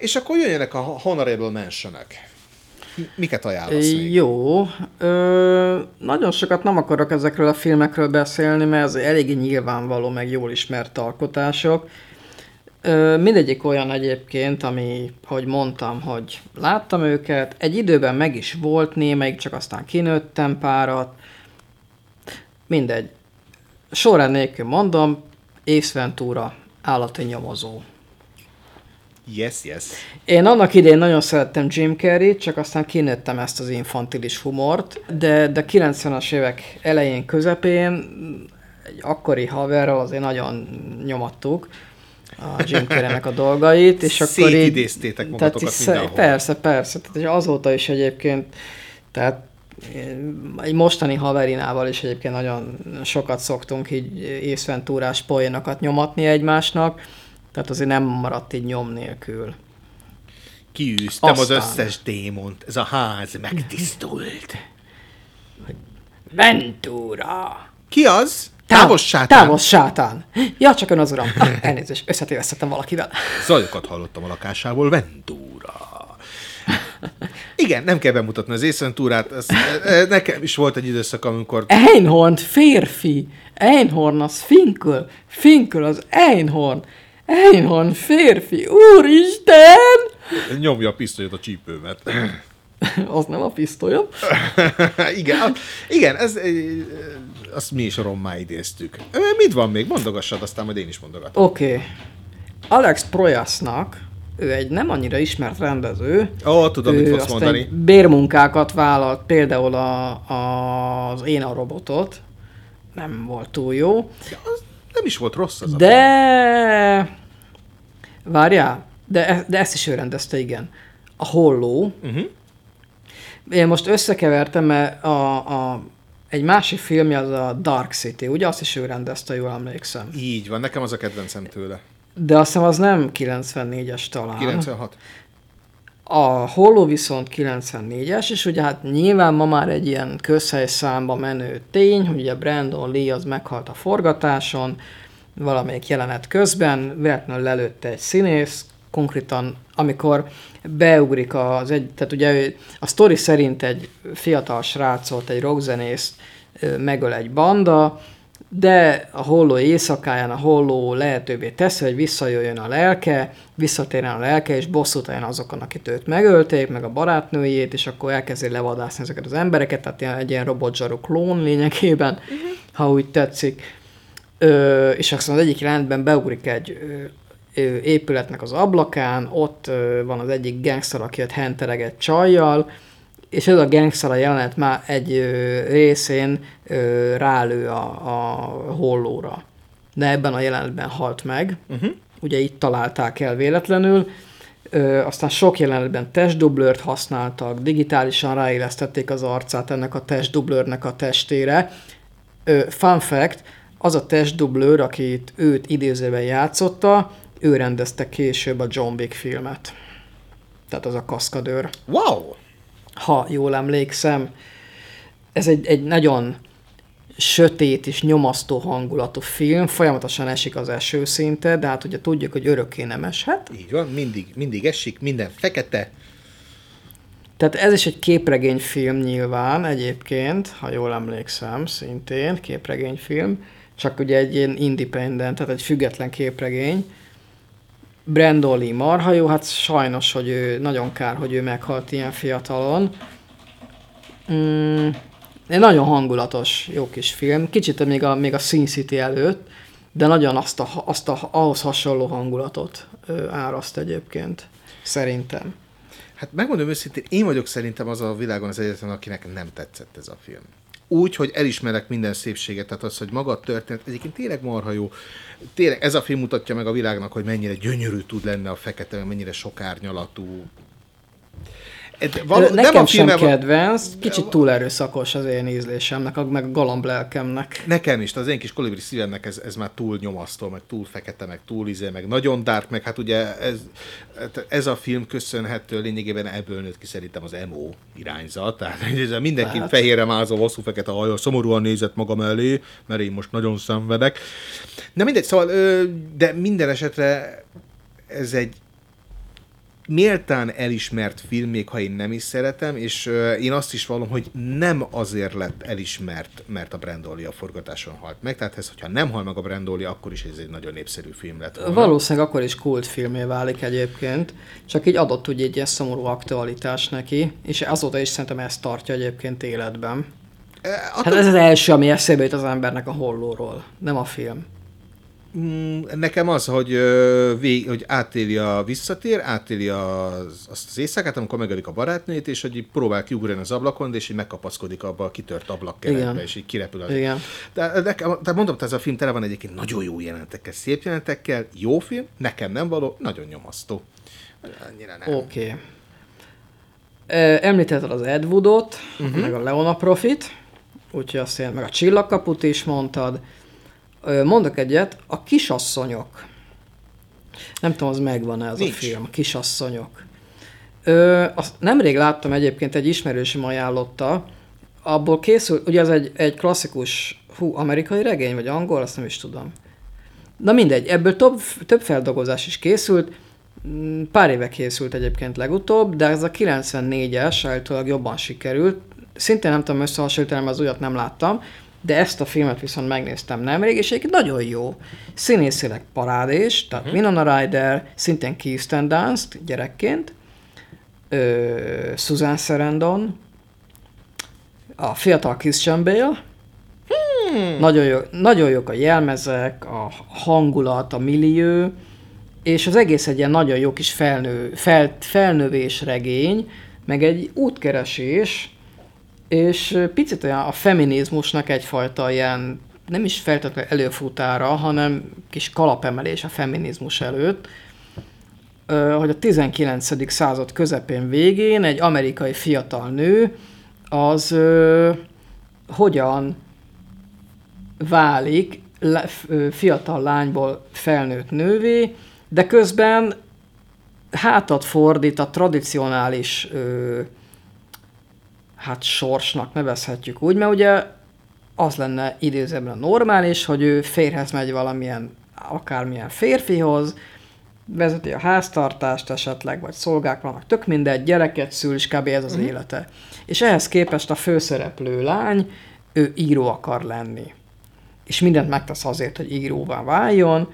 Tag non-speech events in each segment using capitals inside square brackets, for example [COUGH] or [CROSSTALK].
És akkor jöjjenek a honorable mentionek. Miket ajánlasz még? Jó. Ö, nagyon sokat nem akarok ezekről a filmekről beszélni, mert ez eléggé nyilvánvaló, meg jól ismert alkotások. Ö, mindegyik olyan egyébként, ami, hogy mondtam, hogy láttam őket, egy időben meg is volt némelyik, csak aztán kinőttem párat. Mindegy. Során nélkül mondom, Ace Ventura, állati nyomozó. Yes, yes. Én annak idén nagyon szerettem Jim Carrey, csak aztán kinőttem ezt az infantilis humort, de, de 90-as évek elején, közepén egy akkori haverral azért nagyon nyomattuk a Jim Carrey-nek a dolgait, és akkor így... Szétidéztétek magatokat tehát mindenhol. Persze, persze. Tehát azóta is egyébként, tehát egy mostani haverinával is egyébként nagyon sokat szoktunk így észventúrás poénokat nyomatni egymásnak, tehát azért nem maradt így nyom nélkül. Kiűztem az Aztán. összes démont. Ez a ház megtisztult. Ventura! Ki az? Távos sátán. Távos sátán! Ja, csak ön az uram. Ah, elnézést, összetévesztettem valakivel. Zajokat hallottam a lakásából, Ventura. Igen, nem kell bemutatni az észventúrát. Ez, e, nekem is volt egy időszak, amikor Einhorn férfi. Einhorn az Finkel. Finkel az Einhorn. Einhorn férfi. Úristen! nyomja a pisztolyot a csípőmet. [CLEARS THROAT] Az nem a pisztolyom. [LAUGHS] igen, a- igen, ez, azt mi is rommá idéztük. Mit van még? Mondogassad, aztán majd én is mondogatom. Oké. Okay. Alex Proyasnak, ő egy nem annyira ismert rendező. Ó, tudom, mit fogsz mondani. bérmunkákat vállalt, például a, a, az Én a robotot. Nem volt túl jó. Ja, az nem is volt rossz az a De... Várjál, de, e- de ezt is ő rendezte, igen. A Holló. Uh-huh. Én most összekevertem, mert a, a, egy másik filmje az a Dark City, ugye? Azt is ő rendezte, jól emlékszem. Így van, nekem az a kedvencem tőle. De azt hiszem az nem 94-es talán. 96. A Holló viszont 94-es, és ugye hát nyilván ma már egy ilyen közhely számba menő tény, hogy ugye Brandon Lee az meghalt a forgatáson, valamelyik jelenet közben, véletlenül lelőtte egy színész, konkrétan amikor beugrik az egy, tehát ugye ő- a sztori szerint egy fiatal srácot, egy rockzenészt megöl egy banda, de a holló éjszakáján a holló lehetővé teszi, hogy visszajöjjön a lelke, visszatérjen a lelke, és bosszút álljon azokon, akit őt megölték, meg a barátnőjét, és akkor elkezdi levadászni ezeket az embereket, tehát egy ilyen robotzsaru klón lényegében, uh-huh. ha úgy tetszik. Ö, és aztán az egyik jelentben beugrik egy ö, ö, épületnek az ablakán, ott ö, van az egyik gangster, aki ott hentereg egy csajjal, és ez a gangster a jelenet már egy ö, részén ö, rálő a, a hollóra. De ebben a jelenetben halt meg. Uh-huh. Ugye itt találták el véletlenül. Ö, aztán sok jelenetben testdublőrt használtak, digitálisan ráélesztették az arcát ennek a testdublőrnek a testére. Ö, fun fact, az a testdublőr, akit őt idézőben játszotta, ő rendezte később a John Wick filmet. Tehát az a kaszkadőr Wow! ha jól emlékszem. Ez egy, egy nagyon sötét és nyomasztó hangulatú film, folyamatosan esik az eső szinte, de hát ugye tudjuk, hogy örökké nem eshet. Így van, mindig, mindig esik, minden fekete. Tehát ez is egy képregényfilm nyilván egyébként, ha jól emlékszem, szintén képregényfilm, csak ugye egy ilyen independent, tehát egy független képregény. Brandon Lee marha jó, hát sajnos, hogy ő, nagyon kár, hogy ő meghalt ilyen fiatalon. Mm, nagyon hangulatos, jó kis film, kicsit még a, még a Sin City előtt, de nagyon azt a, azt a, ahhoz hasonló hangulatot ö, áraszt egyébként, szerintem. Hát megmondom őszintén, én vagyok szerintem az a világon az egyetlen, akinek nem tetszett ez a film. Úgy, hogy elismerek minden szépséget, tehát az, hogy maga a történet, egyébként tényleg marha jó. Tényleg ez a film mutatja meg a világnak, hogy mennyire gyönyörű tud lenni a fekete, mennyire sokárnyalatú. Ez Val- nem Nekem a sem filme van- kedvenc, kicsit túl erőszakos az én ízlésemnek, meg a galamb lelkemnek. Nekem is, az én kis kolibri szívemnek ez, ez már túl nyomasztó, meg túl fekete, meg túl izé, meg nagyon dark, meg hát ugye ez, ez a film köszönhető lényegében ebből nőtt ki szerintem az emo irányzat, tehát [LAUGHS] ez mindenki Hát. fehérre mázó, hosszú fekete haja, szomorúan nézett magam elé, mert én most nagyon szenvedek. De mindegy, szóval, de minden esetre ez egy méltán elismert film, még ha én nem is szeretem, és én azt is vallom, hogy nem azért lett elismert, mert a Brandoli a forgatáson halt meg. Tehát ez, hogyha nem hal meg a Brandoli, akkor is ez egy nagyon népszerű film lett volna. Valószínűleg akkor is kultfilmé válik egyébként, csak így adott ugye egy ilyen szomorú aktualitás neki, és azóta is szerintem ezt tartja egyébként életben. E, Hát ez az első, ami eszébe jut az embernek a hollóról, nem a film. Mm, Nekem az, hogy, vég, hogy átéli a visszatér, átéli az, azt az éjszakát, amikor megölik a barátnőjét, és hogy így próbál kiugrani az ablakon, és így megkapaszkodik abba a kitört ablakkeretbe, és így kirepül az. Igen. De, nekem, de mondom, ez a film tele van egyébként nagyon jó jelentekkel, szép jelentekkel, jó film, nekem nem való, nagyon nyomasztó. Annyira nem. Oké. Okay. Említetted az Ed Woodot, uh-huh. meg a Leona Profit, úgyhogy azt én, meg a Csillagkaput is mondtad. Mondok egyet, a Kisasszonyok. Nem tudom, az megvan-e ez Nincs. a film, a Kisasszonyok. Ö, azt nemrég láttam egyébként, egy ismerősöm ajánlotta, abból készül, ugye az egy, egy klasszikus, hú, amerikai regény, vagy angol, azt nem is tudom. Na mindegy, ebből több, több feldolgozás is készült, Mm, pár éve készült egyébként legutóbb, de ez a 94-es állítólag jobban sikerült. Szintén nem tudom összehasonlítani, mert az újat nem láttam, de ezt a filmet viszont megnéztem nemrég, és egyébként nagyon jó. Színészileg parádés, tehát uh-huh. Winona Ryder, szintén Kirsten Dunst gyerekként, ö, Susan Sarandon, a fiatal Christian Bale, Hmm. nagyon, jó, nagyon jók a jelmezek, a hangulat, a millió, és az egész egy ilyen nagyon jó kis felnő, fel, felnövés regény, meg egy útkeresés, és picit olyan a feminizmusnak egyfajta ilyen, nem is feltétlenül előfutára, hanem kis kalapemelés a feminizmus előtt, hogy a 19. század közepén végén egy amerikai fiatal nő az hogyan válik fiatal lányból felnőtt nővé, de közben hátat fordít a tradicionális ö, hát sorsnak nevezhetjük úgy, mert ugye az lenne idézőben normális, hogy ő férhez megy valamilyen, akármilyen férfihoz, vezeti a háztartást esetleg, vagy szolgák vannak, tök mindegy, gyereket szül, és kb. ez az uh-huh. élete. És ehhez képest a főszereplő lány, ő író akar lenni. És mindent megtesz azért, hogy íróvá váljon,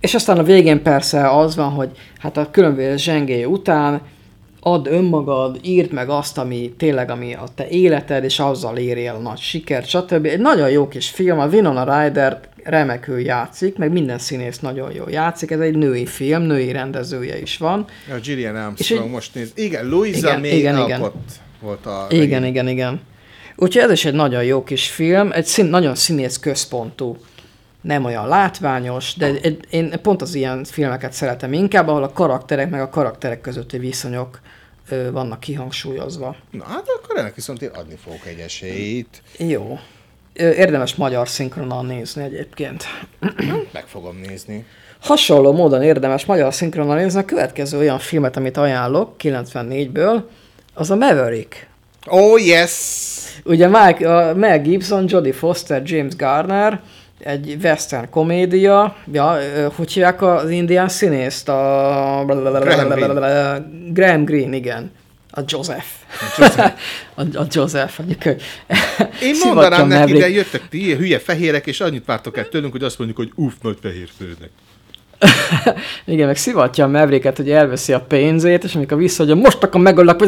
és aztán a végén persze az van, hogy hát a különböző zsengély után add önmagad, írd meg azt, ami tényleg ami a te életed, és azzal érj el a nagy sikert, stb. Egy nagyon jó kis film, a Winona Ryder remekül játszik, meg minden színész nagyon jól játszik, ez egy női film, női rendezője is van. A Gillian Armstrong egy- most néz. Igen, Louisa Igen, May igen, igen. Volt a Igen, regény. igen, igen. Úgyhogy ez is egy nagyon jó kis film, egy szín, nagyon színész központú, nem olyan látványos, de én pont az ilyen filmeket szeretem inkább, ahol a karakterek meg a karakterek közötti viszonyok vannak kihangsúlyozva. Na hát akkor ennek viszont én adni fogok egy esélyt. Jó. Érdemes magyar szinkronnal nézni egyébként. [CLEARS THROAT] Meg fogom nézni. Hasonló módon érdemes magyar szinkronnal nézni a következő olyan filmet, amit ajánlok, 94-ből, az a Maverick. Oh yes! Ugye Mike, a Mel Gibson, Jodie Foster, James Garner, egy western komédia, ja, hogy hívják az indián színészt? A... Graham Greene. Graham Greene, igen. A Joseph. [LAUGHS] a, a Joseph, Én [LAUGHS] mondanám neki, de jöttek ti hülye fehérek, és annyit vártok el tőlünk, hogy azt mondjuk, hogy uff, nagy fehér főnek. [LAUGHS] Igen, meg szivatja a Mavericket, hogy elveszi a pénzét, és amikor visszaadja, most akkor megöllek,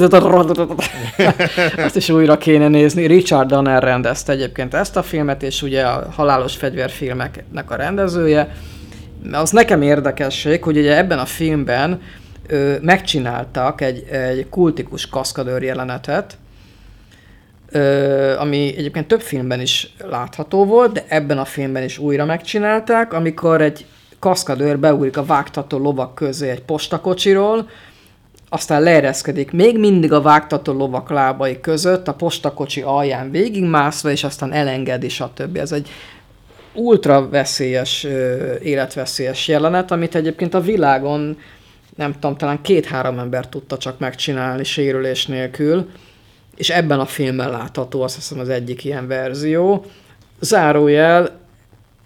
Azt is újra kéne nézni. Richard Donner rendezte egyébként ezt a filmet, és ugye a halálos fegyverfilmeknek a rendezője. Az nekem érdekesség, hogy ugye ebben a filmben ö, megcsináltak egy, egy kultikus kaszkadőr jelenetet, ö, ami egyébként több filmben is látható volt, de ebben a filmben is újra megcsinálták, amikor egy kaszkadőr beugrik a vágtató lovak közé egy postakocsiról, aztán leereszkedik még mindig a vágtató lovak lábai között, a postakocsi alján végigmászva, és aztán elengedi, stb. Ez egy ultra veszélyes, életveszélyes jelenet, amit egyébként a világon nem tudom, talán két-három ember tudta csak megcsinálni sérülés nélkül, és ebben a filmben látható azt hiszem az egyik ilyen verzió. Zárójel,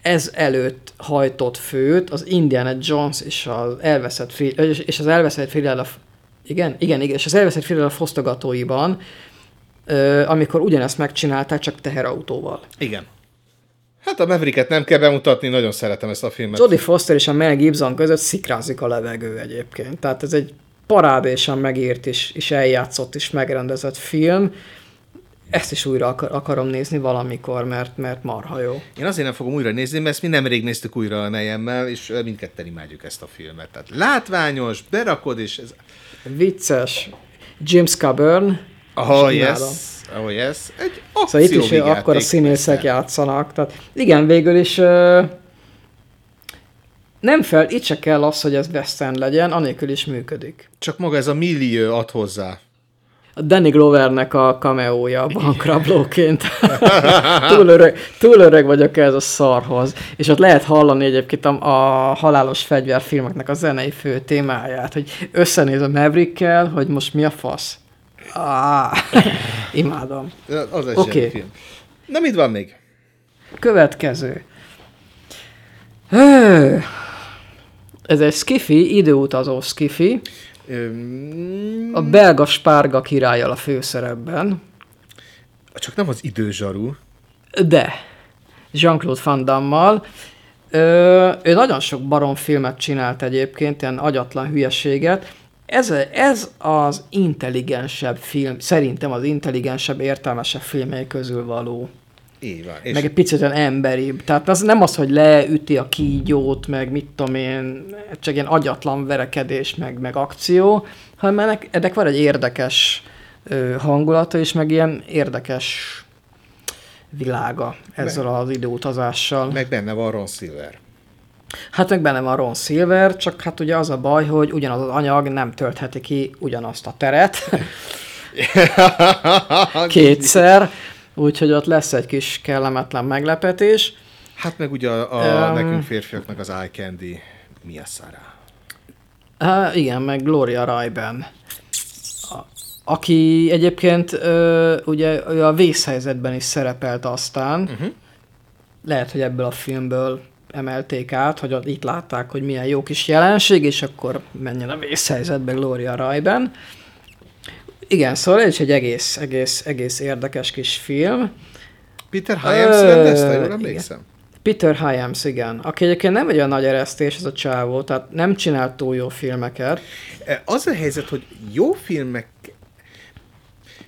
ez előtt hajtott főt az Indiana Jones és az elveszett, fi- és az elveszett Philadelphia Igen, igen, igen. És az elveszett a fosztogatóiban, ö, amikor ugyanezt megcsinálták, csak teherautóval. Igen. Hát a Mavericket nem kell bemutatni, nagyon szeretem ezt a filmet. Jodie Foster és a Mel Gibson között szikrázik a levegő egyébként. Tehát ez egy parádésan megírt és, és eljátszott és megrendezett film. Ezt is újra akar, akarom nézni valamikor, mert, mert marha jó. Én azért nem fogom újra nézni, mert ezt mi nemrég néztük újra a nejemmel, és mindketten imádjuk ezt a filmet. Tehát látványos, berakod, és ez... Vicces. James Coburn. Oh, yes. Oh, yes. Egy Szóval itt is akkor a színészek persze. játszanak. Tehát igen, végül is nem fel, itt se kell az, hogy ez western legyen, anélkül is működik. Csak maga ez a millió ad hozzá. A Danny Glovernek a cameója bankrablóként. [LAUGHS] túl, öreg, túl öreg vagyok ez a szarhoz. És ott lehet hallani egyébként a, a halálos fegyverfilmeknek a zenei fő témáját, hogy összenéz a Maverickkel, hogy most mi a fasz. Ah, [LAUGHS] imádom. Az egy okay. film. Na, mit van még? Következő. Ez egy skifi, időutazó skifi. Öm, A belga spárga királyal a főszerepben. csak nem az időzsarú. De Jean-Claude Van Damme-mal. Ö, ő nagyon sok baromfilmet csinált egyébként, ilyen agyatlan hülyeséget. Ez, ez az intelligensebb film, szerintem az intelligensebb, értelmesebb filmei közül való. Így van. És meg egy picit olyan emberibb. Tehát az nem az, hogy leüti a kígyót, meg mit tudom én, csak ilyen agyatlan verekedés, meg, meg akció, hanem ennek, ennek van egy érdekes ö, hangulata, és meg ilyen érdekes világa ezzel az időutazással. meg benne van Ron Silver. Hát meg benne van Ron Silver, csak hát ugye az a baj, hogy ugyanaz az anyag nem töltheti ki ugyanazt a teret [LAUGHS] kétszer, úgyhogy ott lesz egy kis kellemetlen meglepetés. Hát meg ugye a, a Öm. nekünk férfiaknak az Eye Candy mi a szará. Há, igen, meg Gloria Rayben. A, aki egyébként ö, ugye a vészhelyzetben is szerepelt aztán. Uh-huh. Lehet, hogy ebből a filmből emelték át, hogy itt látták, hogy milyen jó kis jelenség, és akkor menjen a vészhelyzetbe Gloria Rayben. Igen, szóval ez is egy egész, egész, egész érdekes kis film. Peter Hyams rendezte, jól igen. emlékszem? Peter Hyams, igen. Aki egyébként nem egy olyan nagy eresztés ez a csávó, tehát nem csinált túl jó filmeket. E, Az a helyzet, hogy jó filmek,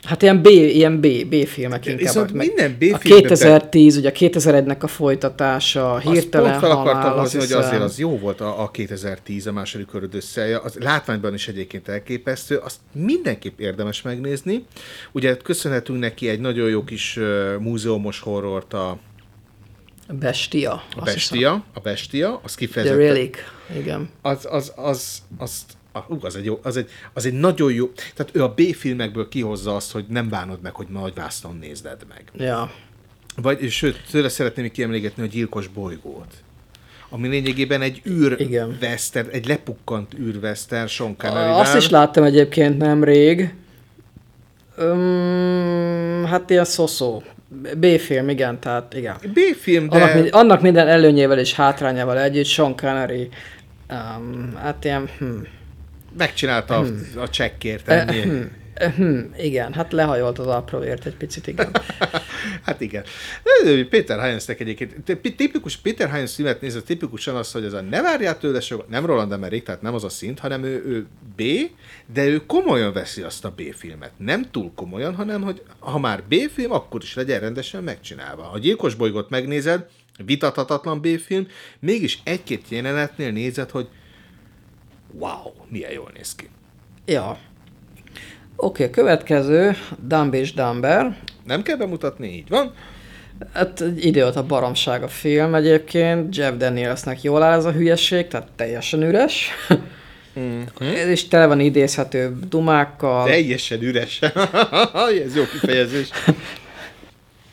Hát ilyen B, ilyen B, B filmek inkább. Viszont meg minden A B-filmben 2010, ugye a 2001-nek a folytatása, azt hirtelen pont fel akartam azt hozni, hogy azért az jó volt a, a 2010, a második köröd összeje, az látványban is egyébként elképesztő, azt mindenképp érdemes megnézni. Ugye köszönhetünk neki egy nagyon jó kis uh, múzeumos horrort, a, Bestia. a azt Bestia, a Bestia, az hiszem. The kifejezetten Relic. Igen. az, az, az, az, ú, az, egy jó, az, egy, az egy nagyon jó, tehát ő a B-filmekből kihozza azt, hogy nem bánod meg, hogy nagy vásznon nézed meg. Ja. Vagy, sőt, tőle szeretném még kiemlégetni a gyilkos bolygót. Ami lényegében egy űr Igen. western, egy lepukkant űr western, Sean Connery-vel. Azt is láttam egyébként nemrég. Öm, hát ilyen szoszó. B-film, igen, tehát igen. B-film, de... Annak, annak minden előnyével és hátrányával együtt Sean Connery um, hát ilyen, hm, megcsinálta a, a csekkért ennyi. hm, hm, igen, hát lehajolt az apróért egy picit, igen. [LAUGHS] hát igen. Peter Hyams-nek egyébként, tipikus Peter Hyams filmet nézve tipikusan az, hogy ez a ne várjál tőle sokat, nem Roland Emmerich, tehát nem az a szint, hanem ő, ő B, de ő komolyan veszi azt a B-filmet. Nem túl komolyan, hanem hogy ha már B-film, akkor is legyen rendesen megcsinálva. A gyilkos bolygót megnézed, vitathatatlan B-film, mégis egy-két jelenetnél nézed, hogy wow, milyen jól néz ki. Ja. Oké, okay, következő, Dumb és Dumber. Nem kell bemutatni, így van. Hát egy idióta baromság a film egyébként, Jeff Danielsnek jól áll ez a hülyeség, tehát teljesen üres. Mm-hmm. Is tele van idézhető dumákkal. Teljesen üres. [LAUGHS] Ez jó kifejezés.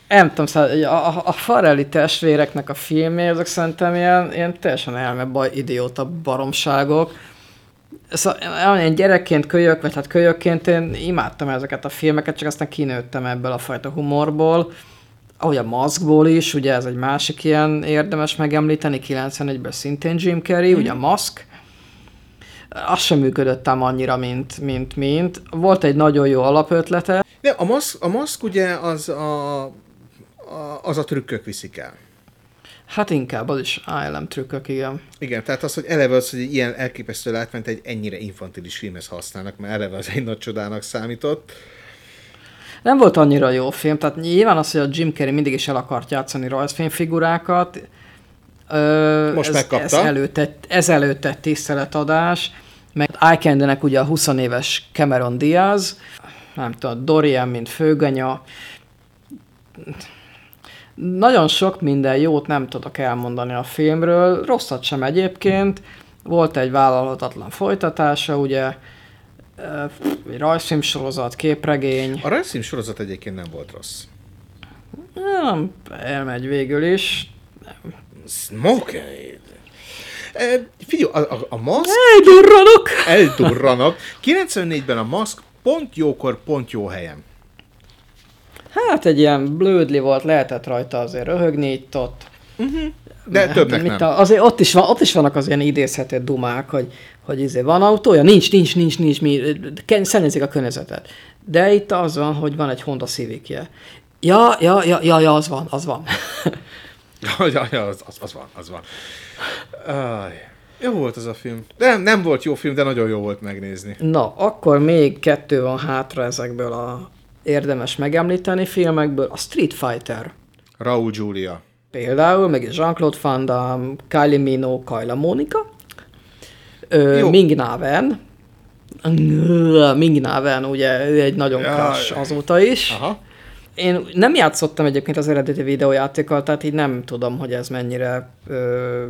Nem tudom, szóval a, a, Farelli testvéreknek a filmé, azok szerintem ilyen, ilyen teljesen elmebaj, idióta baromságok. Szóval én gyerekként kölyök, vagy hát kölyökként én imádtam ezeket a filmeket, csak aztán kinőttem ebből a fajta humorból. Ahogy a Maskból is, ugye ez egy másik ilyen érdemes megemlíteni, 91-ben szintén Jim Carrey, mm. ugye a Mask. az sem működött ám annyira, mint, mint, mint. Volt egy nagyon jó alapötlete. De a maszk, a maszk ugye az a, a, az a trükkök viszik el. Hát inkább az is ALM trükkök, igen. Igen, tehát az, hogy eleve az, hogy egy ilyen elképesztő látványt egy ennyire infantilis filmhez használnak, mert eleve az egy nagy csodának számított. Nem volt annyira jó film, tehát nyilván az, hogy a Jim Carrey mindig is el akart játszani rajzfilmfigurákat, ö, Most ez, megkapta. Ez előtt, egy, ez előtt egy tiszteletadás, meg Eye ugye a 20 éves Cameron Diaz, nem tudom, Dorian, mint főganya, nagyon sok minden jót nem tudok elmondani a filmről, rosszat sem egyébként. Volt egy vállalhatatlan folytatása, ugye, egy rajzfilmsorozat, képregény. A rajzfilm sorozat egyébként nem volt rossz. Nem, elmegy végül is. Smoke e, Figyelj, a, a, a maszk Eldurranok! eldurranak. 94-ben a maszk pont jókor, pont jó helyen. Hát egy ilyen blödli volt, lehetett rajta azért röhögni itt ott. De Hát, többnek mit nem. A, azért ott is, van, ott is vannak az ilyen idézhető dumák, hogy, hogy izé, van autója? Nincs, nincs, nincs, nincs, mi, szennyezik a környezetet. De itt az van, hogy van egy Honda Civicje. Ja, ja, ja, ja, ja, az van, az van. [LAUGHS] Ja, ja, ja, az, az, az van, az van. Aj, jó volt az a film. Nem, nem volt jó film, de nagyon jó volt megnézni. Na, akkor még kettő van hátra ezekből a érdemes megemlíteni filmekből. A Street Fighter. Raúl Julia. Például, meg Jean-Claude Van Damme, Kylie Minogue, Kayla Monica, Ö, Jó. Ming Naven, Ming Naven, ugye ő egy nagyon Jaj. crush azóta is. Aha. Én nem játszottam egyébként az eredeti videójátékkal, tehát így nem tudom, hogy ez mennyire ö,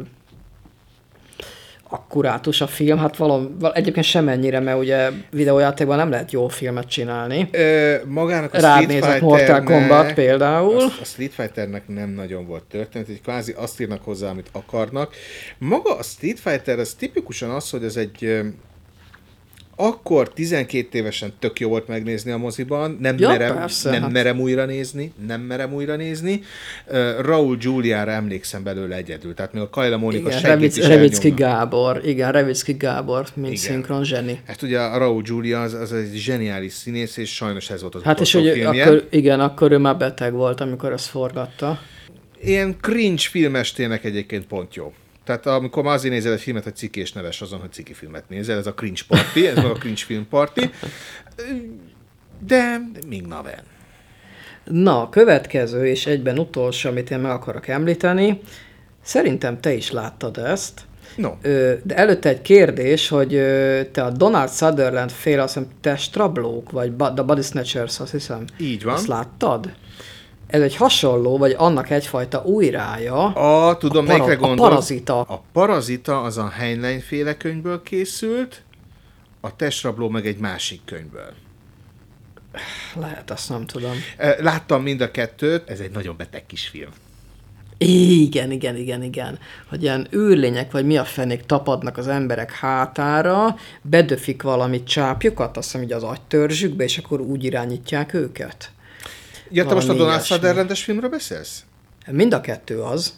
akkurátus a film. Hát valami, val- egyébként semennyire, mert ugye videójátékban nem lehet jó filmet csinálni. Ö, magának a Rád nézett Mortal Kombat például. A, a Street Fighternek nem nagyon volt történet, hogy kvázi azt írnak hozzá, amit akarnak. Maga a Street Fighter, ez tipikusan az, hogy ez egy akkor 12 évesen tök jó volt megnézni a moziban, nem, Ja, merem, persze, nem hát. merem újra nézni, nem merem újra nézni. Uh, Raúl Giuliára emlékszem belőle egyedül, tehát még a Kajla Mónika Igen, Revic, Revicki. Gábor, igen, Revicki Gábor, mint Igen. szinkron zseni. Hát ugye a Raúl Giulia az, az egy zseniális színész, és sajnos ez volt az Hát és hogy filmje. akkor, igen, akkor ő már beteg volt, amikor ezt forgatta. Ilyen cringe filmestének egyébként pont jó. Tehát amikor már azért nézel egy filmet, hogy ciki és neves azon, hogy ciki filmet nézel, ez a cringe party, ez meg a cringe film party. De még naven. Na, a következő és egyben utolsó, amit én meg akarok említeni, szerintem te is láttad ezt, No, de előtte egy kérdés, hogy te a Donald Sutherland fél, azt hiszem, testраblók, vagy ba- The Body Snatchers, azt hiszem. így van. Azt láttad? Ez egy hasonló, vagy annak egyfajta újrája. A, tudom, A para- melyikre a gondolsz? Parazita. A Parazita az a Heinlein féle könyvből készült, a Testrabló meg egy másik könyvből. Lehet, azt nem tudom. Láttam mind a kettőt, ez egy nagyon beteg kis film. Igen, igen, igen, igen. Hogy ilyen űrlények, vagy mi a fenék tapadnak az emberek hátára, bedöfik valami csápjukat, azt hiszem így az agytörzsükbe, és akkor úgy irányítják őket. Ja, te most a Donald ilyesmi. Sutherlandes filmről beszélsz? Mind a kettő az.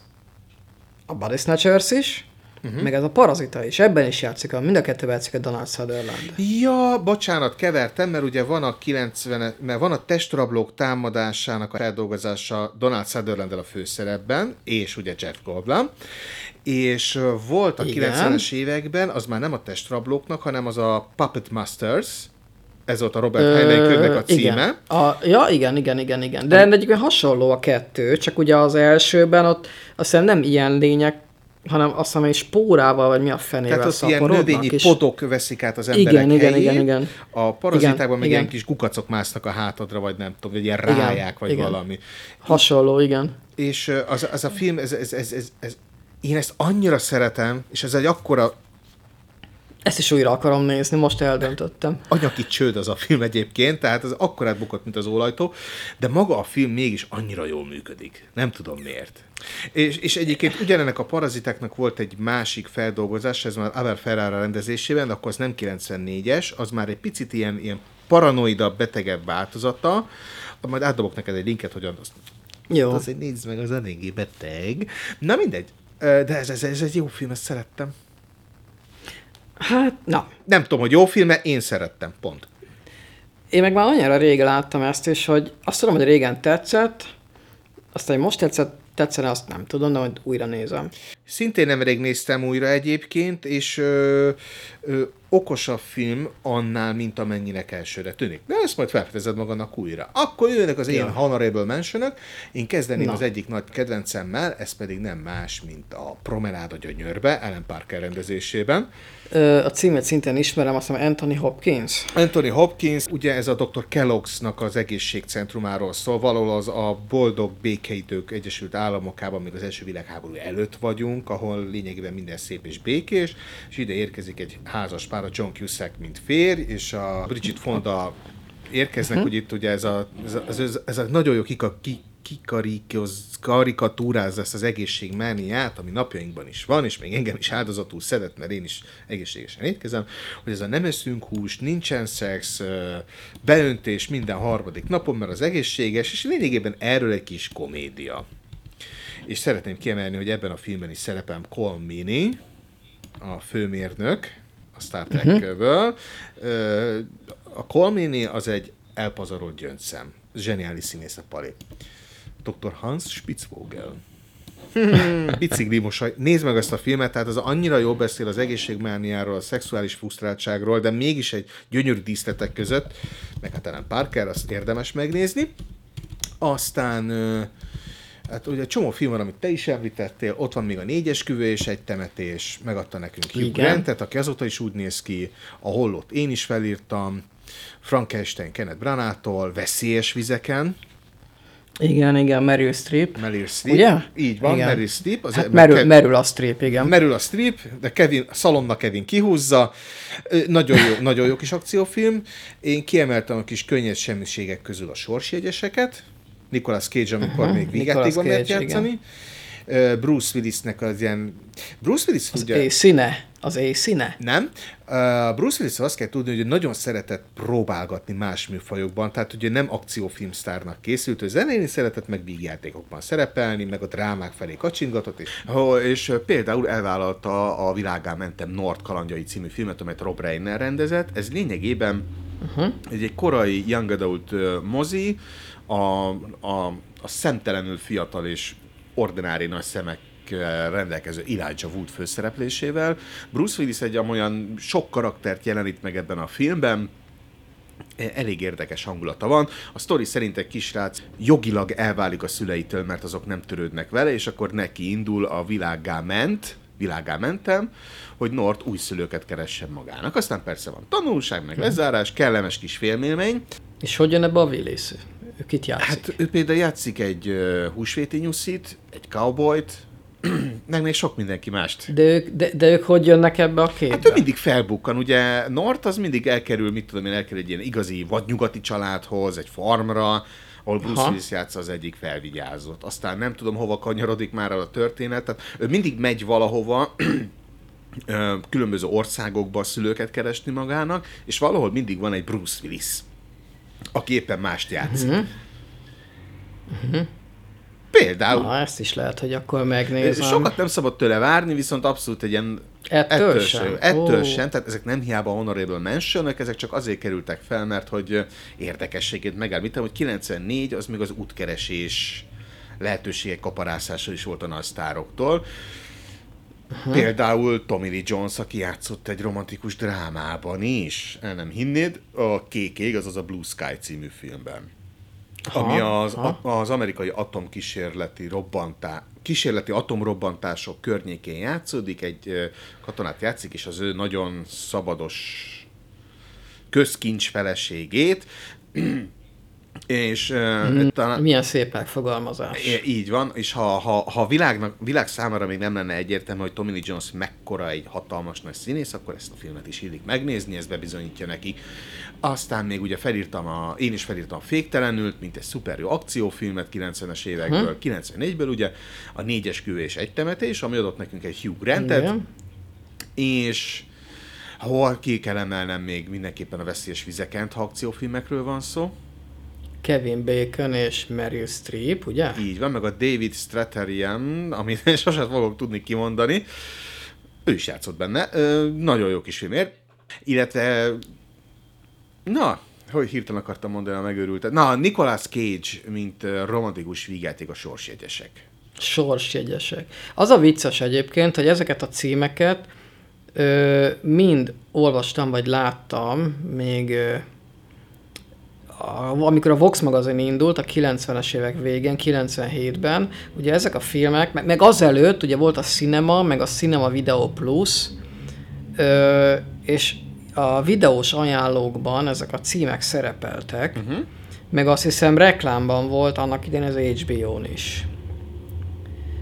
A Body Snatchers is, uh-huh. meg ez a Parazita is. Ebben is játszik, a, mind a kettőben játszik a Donald Sutherland. Ja, bocsánat, kevertem, mert ugye van a 90 mert van a testrablók támadásának a feldolgozása Donald sutherland a főszerepben, és ugye Jeff Goldblum, és volt a Igen. 90-es években, az már nem a testrablóknak, hanem az a Puppet Masters, ez volt a Robert Heinlein könyvnek a címe. Igen. A, ja, igen, igen, igen, igen. De egyébként hasonló a kettő, csak ugye az elsőben ott azt hiszem nem ilyen lények, hanem azt hiszem, hogy spórával, vagy mi a fenével Tehát ott ilyen növényi és- potok veszik át az Igen, emberek igen, helyét. igen, igen. A parazitákban Igen, meg igen. ilyen kis kukacok másznak a hátadra, vagy nem tudom, vagy ilyen Igen, ráják, vagy igen. valami. Hasonló, igen. És az, az a film, ez, ez, ez, ez, ez, én ezt annyira szeretem, és ez egy akkora Ezt is újra akarom nézni, most eldöntöttem. anyagi csőd az a film egyébként, tehát az akkorát bukott, mint az ólajtó, de maga a film mégis annyira jól működik. Nem tudom miért. És, és egyébként ugyanennek a parazitáknak volt egy másik feldolgozás, ez már Abel Ferrara rendezésében, de akkor az nem 94-es, az már egy picit ilyen, ilyen paranoida, betegebb változata. Majd átdobok neked egy linket, hogyan azt Jó. azért nézd meg, az eléggé beteg. Na mindegy. De ez, ez, ez egy jó film, ezt szerettem. Hát, na. Nem tudom, hogy jó film én szerettem, pont. Én meg már annyira régen láttam ezt is, hogy azt tudom, hogy régen tetszett, aztán, hogy most tetszett, tetszene, azt nem tudom, de majd újra nézem. Szintén nemrég néztem újra egyébként, és ö, ö, okosabb film annál, mint amennyinek elsőre tűnik. De ezt majd felfedezed magadnak újra. Akkor jönnek az én Ja. honorable mentionök. Én kezdeném Na. az egyik nagy kedvencemmel, ez pedig nem más, mint a Promenád a gyönyörbe, Ellen Parker rendezésében. Ö, a címet szintén ismerem, azt hiszem Anthony Hopkins. Anthony Hopkins, ugye ez a Dr. Kellogg's-nak az egészségcentrumáról szól, valahol az a boldog békeidők Egyesült Államokában, még az első világháború előtt vagyunk, ahol lényegében minden szép és békés, és ide érkezik egy házas pár, a John Cusack, mint férj, és a Bridget Fonda érkeznek, hogy itt ugye ez a, ez a, ez a, ez a nagyon jó kika, ki, kikarikoz, karikatúráz ezt az egészségmániát, ami napjainkban is van, és még engem is áldozatul szedett, mert én is egészségesen étkezem, hogy ez a nem eszünk húst, nincsen szex, beöntés minden harmadik napon, mert az egészséges, és lényegében erről egy kis komédia. És szeretném kiemelni, hogy ebben a filmben is szerepem Colm Meaney, a főmérnök, a Star Trek-ből. Ö, A Colm Meaney az egy elpazarolt gyöngyszem. Zseniális színész a pali. Dr. Hans Spitzvogel. [LAUGHS] Bicikli mosoly. Nézd meg ezt a filmet, tehát az annyira jól beszél az egészségmániáról, a szexuális frusztráltságról, de mégis egy gyönyörű díszletek között, meg hát Ellen Parker, azt érdemes megnézni. Aztán Hát ugye csomó film van, amit te is említettél, ott van még a négyes küvő és egy temetés, megadta nekünk Hugh. Grantet, aki azóta is úgy néz ki, a hollót én is felírtam, Frankenstein Kenneth Branától, Veszélyes vizeken, Igen, igen, Meryl Streep. Meryl Streep. Ugye? Így van, Igen. Meryl Streep. Az Hát merül, Kev- merül a Streep, igen. merül a Streep, de Kevin, Szalonna Kevin kihúzza. Nagyon jó, nagyon jó kis akciófilm. Én kiemeltem a kis könnyed semmiségek közül a sorsjegyeseket. Nicolas Cage, amikor még Nicolas végjátékban lehet játszani. Ö, Bruce Willisnek az ilyen... Bruce Willis Az ugye... éj színe. Az éj színe. Nem. Bruce willis azt kell tudni, hogy nagyon szeretett próbálgatni más műfajokban, tehát ugye nem akciófilmsztárnak készült, ő zenélni szeretett, meg vígjátékokban szerepelni, meg a drámák felé kacsingatott, és, Ho- és például elvállalta a Világá mentem Nord kalandjai című filmet, amelyet Rob Reiner rendezett. Ez lényegében uh-huh. egy, egy korai young adult mozi, a, a, a szemtelenül fiatal és ordinári nagy szemek rendelkező Elijah Wood főszereplésével. Bruce Willis egy olyan sok karaktert jelenít meg ebben a filmben, E, elég érdekes hangulata van. A sztori szerint egy kisrác jogilag elválik a szüleitől, mert azok nem törődnek vele, és akkor neki indul a világgá ment, világá mentem, hogy Nord új szülőket keressen magának. Aztán persze van tanulság, meg lezárás, kellemes kis félmélmény. És hogy jön ebbe a Willis? Ő kit játszik? Hát ő például játszik egy uh, húsvéti nyuszit, egy cowboyt, [CLEARS THROAT] meg még sok mindenki mást. De ők, de, de ők hogy jönnek ebbe a képbe? Hát ő mindig felbukkan, ugye Nort az mindig elkerül, mit tudom én, elkerül egy ilyen igazi vadnyugati családhoz, egy farmra, ahol Bruce Aha. Willis játsza az egyik felvigyázott. Aztán nem tudom, hova kanyarodik már a történet, tehát ő mindig megy valahova, [CLEARS THROAT] különböző országokba szülőket keresni magának, és valahol mindig van egy Bruce Willis, aki éppen mást játszik. Például Na, ezt is lehet, hogy akkor megnézem. Sokat nem szabad tőle várni, viszont abszolút egy ilyen Ettől sem? Ettől Ó. sem, tehát ezek nem hiába honorable mention ezek csak azért kerültek fel, mert hogy érdekességét megemlítem, hogy 94 az még az útkeresés lehetőségek kaparászása is volt a nagy sztároktól. Uh-huh. Például Tommy Lee Jones, aki játszott egy romantikus drámában is, el nem hinnéd, a Kék ég, azaz a Blue Sky című filmben ami az, a, az amerikai atomkísérleti robbantá, kísérleti atomrobbantások környékén játszódik, egy katonát játszik, és az ő nagyon szabados közkincs feleségét, és mm, talán, Milyen szép megfogalmazás. É, Így van, és ha, ha, ha világnak, világ számára még nem lenne egyértelmű, hogy Tommy Lee Jones mekkora egy hatalmas nagy színész, akkor ezt a filmet is illik megnézni, ez bebizonyítja neki. Aztán még ugye felírtam, a, én is felírtam a Féktelenült, mint egy szuper jó akciófilmet 90-es évekből, 94-ből ugye, a négyes kő és egy temetés, ami adott nekünk egy Hugh Grantet, Igen. és hol ki kell emelnem még mindenképpen a veszélyes vizekent, ha akciófilmekről van szó. Kevin Bacon és Meryl Streep, ugye? Így van, meg a David Strathairn, amit sosem fogok tudni kimondani. Ő is játszott benne. Ö, nagyon jó kis filmért. Illetve, na, hogy hirtelen akartam mondani, a megőrültet. Na, Nicolas Cage, mint romantikus vígjáték a sorsjegyesek. Sorsjegyesek. Az a vicces egyébként, hogy ezeket a címeket ö, mind olvastam, vagy láttam, még ö, amikor a Vox magazin indult a 90-es évek végén, 97-ben, ugye ezek a filmek, meg, meg azelőtt ugye volt a Cinema, meg a Cinema Video Plus, ö, és a videós ajánlókban ezek a címek szerepeltek, uh-huh. meg azt hiszem reklámban volt annak idején az HBO-n is.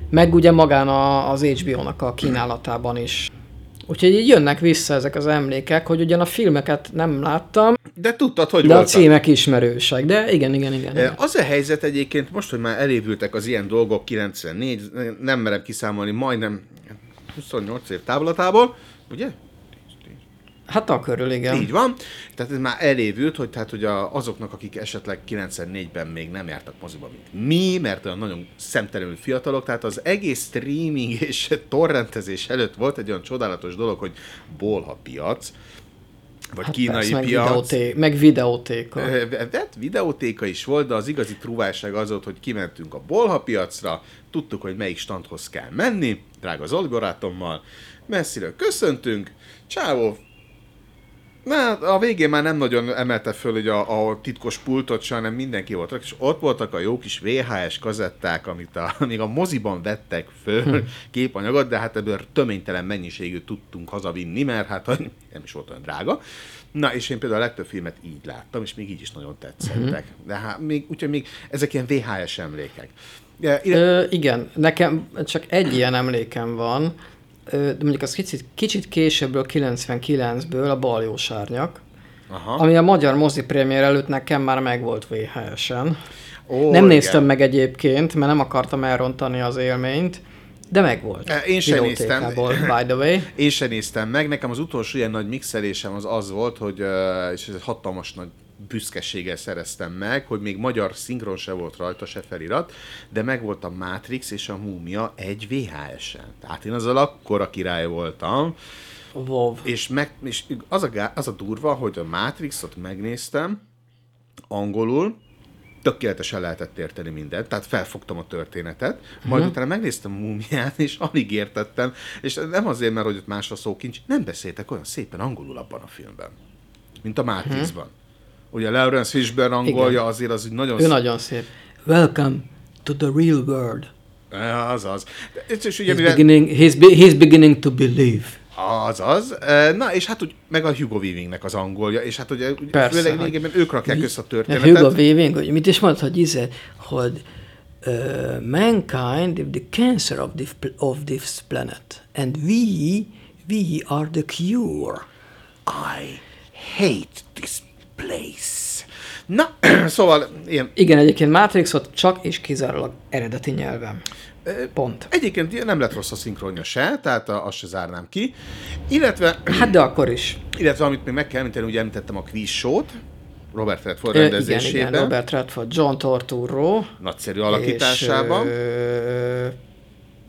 Meg ugye magán a, az HBO-nak a kínálatában is. Úgyhogy így jönnek vissza ezek az emlékek, hogy ugyan a filmeket nem láttam, De tudtad, hogy de a voltak. címek ismerősek. De igen, igen, igen. igen. Az a helyzet egyébként most, hogy már elévültek az ilyen dolgok 94, nem merem kiszámolni, majdnem 28 év távlatából, ugye? Hát a körül, igen. Így van. Tehát ez már elévült, hogy, tehát, hogy a, azoknak, akik esetleg 94-ben még nem jártak moziba, mint mi, mert olyan nagyon szemtelenül fiatalok, tehát az egész streaming és torrentezés előtt volt egy olyan csodálatos dolog, hogy bolha piac, vagy Hát kínai persze, meg, piac. videóté- meg videótéka. Hát videótéka is volt, de az igazi trúválság az volt, hogy kimentünk a bolha piacra, tudtuk, hogy melyik standhoz kell menni, drága Zolt barátommal, messziről köszöntünk, csávó, Na, hát a végén már nem nagyon emelte föl ugye a, a titkos pultot, se, hanem mindenki volt, és ott voltak a jó kis VHS kazetták, amit a, még a moziban vettek föl képanyagot, de hát ebből töménytelen mennyiségű tudtunk hazavinni, mert hát nem is volt olyan drága. Na, és én például a legtöbb filmet így láttam, és még így is nagyon tetszettek. De hát még, úgyhogy még ezek ilyen VHS emlékek. Ja, ide- Ö, igen, nekem csak egy ilyen emlékem van, de mondjuk az kicsit, kicsit későbbről, 99-ből a Baljós Árnyak, Aha. ami a magyar mozi premier előtt nekem már megvolt VHS-en. Ó, nem igen. néztem meg egyébként, mert nem akartam elrontani az élményt, de megvolt. E, én sem néztem. By the way. [LAUGHS] Én sem néztem meg, nekem az utolsó ilyen nagy mixelésem az az volt, hogy, és ez hatalmas nagy büszkeséggel szereztem meg, hogy még magyar szinkron se volt rajta, se felirat, de meg volt a Matrix és a Múmia egy VHS-en. Tehát én azzal akkora király voltam, Wow. és, meg, és az, a, az a durva, hogy a Matrixot megnéztem angolul, tökéletesen lehetett érteni mindent, tehát felfogtam a történetet, majd uh-huh. utána megnéztem a múmiát, és alig értettem, és nem azért, mert hogy ott más a szókincs, nem beszéltek olyan szépen angolul abban a filmben, mint a Matrixban. Uh-huh. Ugye Lawrence Fishburne angolja Igen. azért az úgy nagyon Ő nagyon szép. Welcome to the real world. Ja, Azaz. De- És, és ugye He's mivel... beginning, he's, be, he's beginning to believe. Azaz. E, Na, és hát úgy, meg a Hugo Weavingnek az angolja, és hát ugye, Persze, főleg hogy- lényegében ők rakják össze a A történetet. Hugo Weaving, hogy mit is mondta, hogy izé, hogy uh, mankind is the cancer of this, of this planet, and we, we are the cure. I hate this place. Na, [CLEARS THROAT] szóval ilyen, Igen, egyébként Matrixot csak és kizárólag eredeti nyelven. Pont. egyébként nem lett rossz a szinkronja se, tehát azt se zárnám ki. Illetve, [CLEARS THROAT] Hát de akkor is. illetve amit még meg kell említeni, ugye említettem a quiz show-t, Robert Redford Ö, igen, rendezésében, igen, Robert Redford, John Torturro. nagyszerű alakításában. És, ö,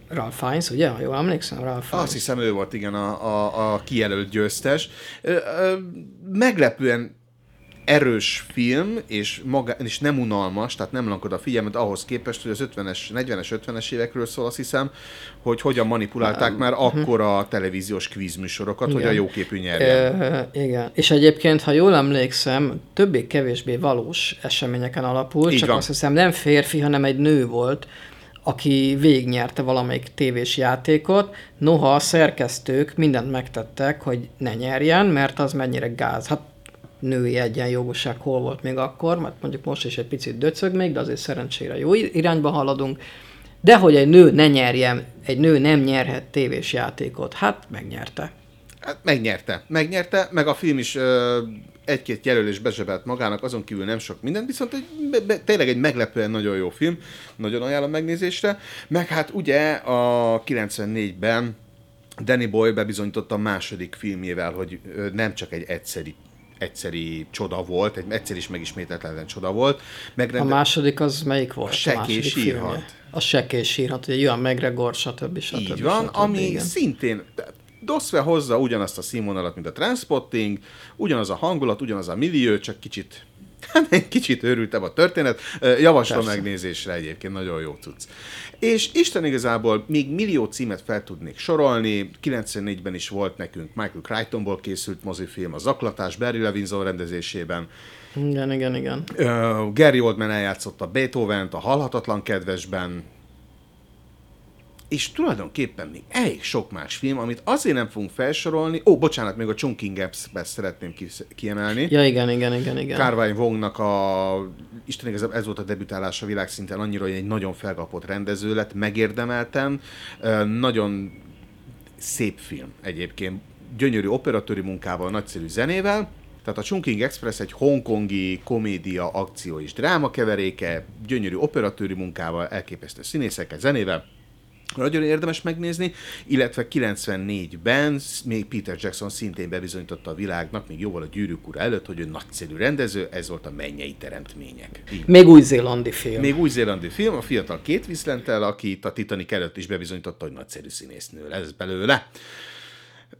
Ralph Fiennes, ugye? Ha jól emlékszem, Ralph Fiennes. Azt hiszem ő volt, igen, a, a, a kijelölt győztes. Ö, ö, Meglepően erős film, és, maga, és nem unalmas, tehát nem lankod a figyelmet ahhoz képest, hogy az 50-es, 40-es, 50-es évekről szól, azt hiszem, hogy hogyan manipulálták már akkor a televíziós kvízműsorokat, hogy a jóképű nyerjen. Ö, igen. És egyébként, ha jól emlékszem, többé-kevésbé valós eseményeken alapul, Így csak van. azt hiszem nem férfi, hanem egy nő volt, aki végignyerte valamelyik tévés játékot, noha a szerkesztők mindent megtettek, hogy ne nyerjen, mert az mennyire gáz. Hát női egyenjogúság hol volt még akkor, mert mondjuk most is egy picit döcög még, de azért szerencsére jó irányba haladunk. De hogy egy nő ne nyerjen, egy nő nem nyerhet tévés játékot, hát megnyerte. Hát megnyerte. Megnyerte, meg a film is ö, egy-két jelölés bezsebelt magának, azon kívül nem sok mindent, viszont egy, be, be, tényleg egy meglepően nagyon jó film, nagyon ajánlom megnézésre. Meg hát ugye a 94-ben Danny Boy bebizonyította a második filmjével, hogy nem csak egy egyszeri egyszeri csoda volt, egy egyszer is megismétetlen csoda volt. A Megrende... második az melyik volt? A, sírhat. filmje? A Sekély sírhat, ugye Jön McGregor, stb. stb. Így van, stb. ami igen. szintén Doszve hozza ugyanazt a színvonalat, mint a Transpotting, ugyanaz a hangulat, ugyanaz a millió, csak kicsit Hát egy kicsit őrültem a történet, javaslom Persze. megnézésre egyébként, nagyon jó tudsz. És Isten igazából még millió címet fel tudnék sorolni, 94-ben is volt nekünk Michael Crichtonból készült mozifilm, a Zaklatás Barry Levinson rendezésében, igen, igen, igen. Uh, Gary Oldman eljátszotta Beethoven-t a Halhatatlan Kedvesben, és tulajdonképpen még elég sok más film, amit azért nem fogunk felsorolni. Ó, bocsánat, még a Chunking Gaps-be szeretném kiemelni. Ja, igen, igen, igen, igen. Carvine Wongnak a, Isten ez volt a debütálása világszinten annyira, hogy egy nagyon felkapott rendező lett, megérdemeltem. Nagyon szép film egyébként, gyönyörű operatőri munkával, nagyszerű zenével, tehát a Chungking Express egy hongkongi komédia, akció és dráma keveréke, gyönyörű operatőri munkával, elképesztő színészekkel, zenével, nagyon érdemes megnézni, illetve 94-ben még Peter Jackson szintén bebizonyította a világnak, még jóval a gyűrűk ura előtt, hogy ő nagyszerű rendező, ez volt a mennyei teremtmények. Így. Még új-zélandi film. Még új-zélandi film, a fiatal két Winslettel, aki itt a Titanic előtt is bebizonyította, hogy nagyszerű színésznő lesz belőle.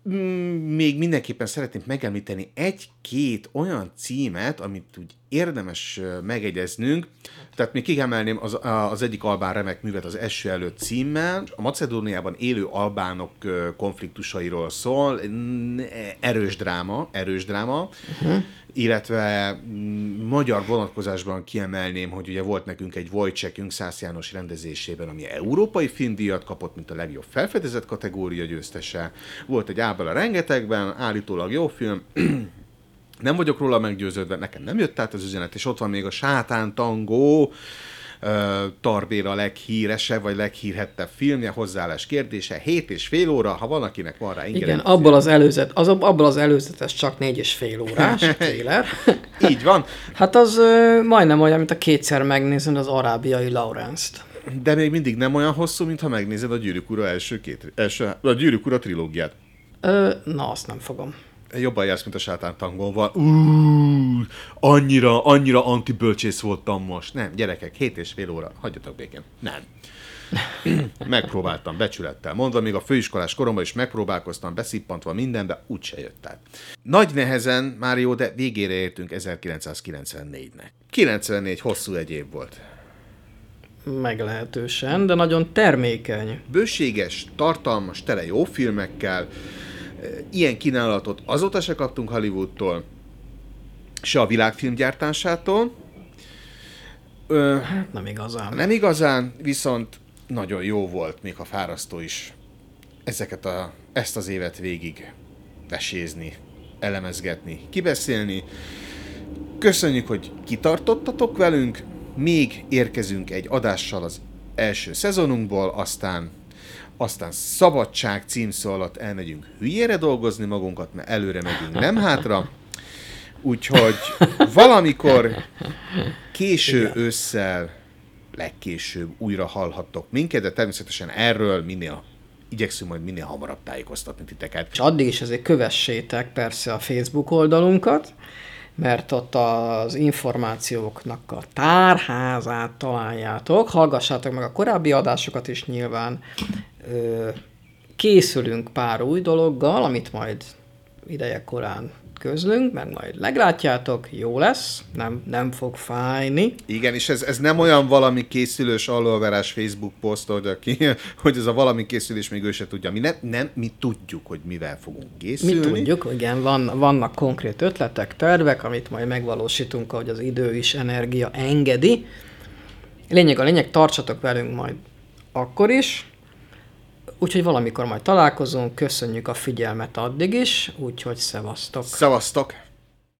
Mm, még mindenképpen szeretném megemlíteni egy-két olyan címet, amit úgy érdemes megegyeznünk. Tehát még kiemelném az, az egyik albán remek művet az eső előtt címmel. A Macedóniában élő albánok konfliktusairól szól. Erős dráma, erős dráma. Uh-huh illetve mm, magyar vonatkozásban kiemelném, hogy ugye volt nekünk egy Wojciechünk Szász János rendezésében, ami európai filmdíjat kapott, mint a legjobb felfedezett kategória győztese. Volt egy Ábel a rengetegben, állítólag jó film, nem vagyok róla meggyőződve, nekem nem jött át az üzenet, és ott van még a Sátán Tangó, Tarbér a leghíresebb, vagy leghírhettebb filmje, hozzáállás kérdése, 7 és fél óra, ha van, akinek van rá ingyen. Igen, abból az előzet, az, abból az előzetes csak négy és fél órás [LAUGHS] trailer. [LAUGHS] Így van. hát az ö, majdnem olyan, mint a kétszer megnézni az arábiai Lawrence-t. De még mindig nem olyan hosszú, mintha megnézed a Gyűrűk Ura első két, első, a Gyűrűk Ura trilógiát. Ö, na, azt nem fogom jobban jársz, mint a sátán tangolval. Uuuuh, annyira, annyira antibölcsész voltam most. Nem, gyerekek, hét és fél óra, hagyjatok békén. Nem. [CLEARS THROAT] Megpróbáltam becsülettel mondva, még a főiskolás koromban is megpróbálkoztam, beszippantva mindenbe, úgyse jött át. Nagy nehezen, már jó, de végére értünk 1994-nek. 94 hosszú egy év volt. Meglehetősen, de nagyon termékeny. Bőséges, tartalmas, tele jó filmekkel, Ilyen kínálatot azóta se kaptunk Hollywoodtól, se a világfilmgyártásától. Ö, hát nem igazán. Nem igazán, viszont nagyon jó volt, még ha fárasztó is ezeket a, ezt az évet végig vesézni, elemezgetni, kibeszélni. Köszönjük, hogy kitartottatok velünk, még érkezünk egy adással az első szezonunkból, aztán aztán szabadság címszó alatt elmegyünk hülyére dolgozni magunkat, mert előre megyünk, nem hátra. Úgyhogy valamikor késő Igen. ősszel, legkésőbb újra hallhattok minket, de természetesen erről minél igyekszünk majd minél hamarabb tájékoztatni titeket. És addig is azért kövessétek persze a Facebook oldalunkat, mert ott az információknak a tárházát találjátok. Hallgassátok meg a korábbi adásokat is nyilván, készülünk pár új dologgal, amit majd ideje korán közlünk, meg majd meglátjátok, jó lesz, nem, nem fog fájni. Igen, és ez, ez nem olyan valami készülős alulverás Facebook poszt, hogy, aki, hogy ez a valami készülés még ő se tudja. Mi nem, nem, mi tudjuk, hogy mivel fogunk készülni. Mi tudjuk, igen, van, vannak konkrét ötletek, tervek, amit majd megvalósítunk, ahogy az idő is energia engedi. Lényeg a lényeg, tartsatok velünk majd akkor is, Úgyhogy valamikor majd találkozunk, köszönjük a figyelmet addig is, úgyhogy szevasztok! Szevasztok!